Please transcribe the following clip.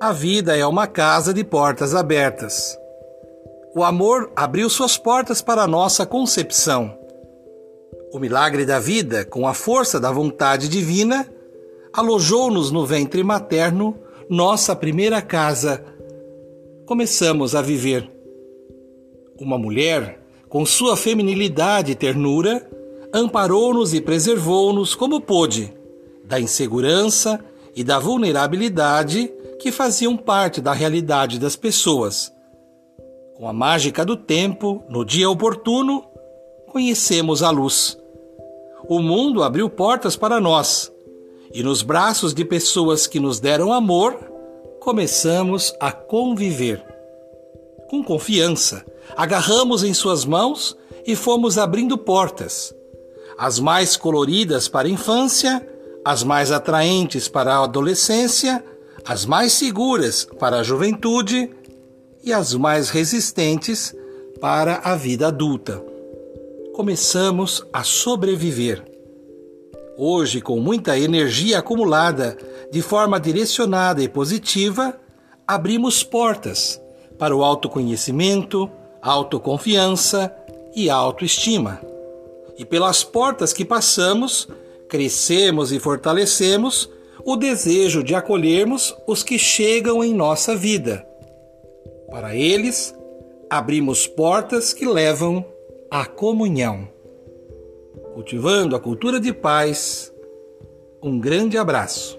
A vida é uma casa de portas abertas. O amor abriu suas portas para a nossa concepção. O milagre da vida, com a força da vontade divina, alojou-nos no ventre materno, nossa primeira casa. Começamos a viver. Uma mulher, com sua feminilidade e ternura, amparou-nos e preservou-nos como pôde, da insegurança e da vulnerabilidade que faziam parte da realidade das pessoas. Com a mágica do tempo, no dia oportuno, conhecemos a luz. O mundo abriu portas para nós, e nos braços de pessoas que nos deram amor, começamos a conviver. Com confiança, agarramos em suas mãos e fomos abrindo portas, as mais coloridas para a infância, as mais atraentes para a adolescência as mais seguras para a juventude e as mais resistentes para a vida adulta. Começamos a sobreviver. Hoje, com muita energia acumulada de forma direcionada e positiva, abrimos portas para o autoconhecimento, autoconfiança e autoestima. E pelas portas que passamos, crescemos e fortalecemos o desejo de acolhermos os que chegam em nossa vida. Para eles, abrimos portas que levam à comunhão. Cultivando a cultura de paz, um grande abraço.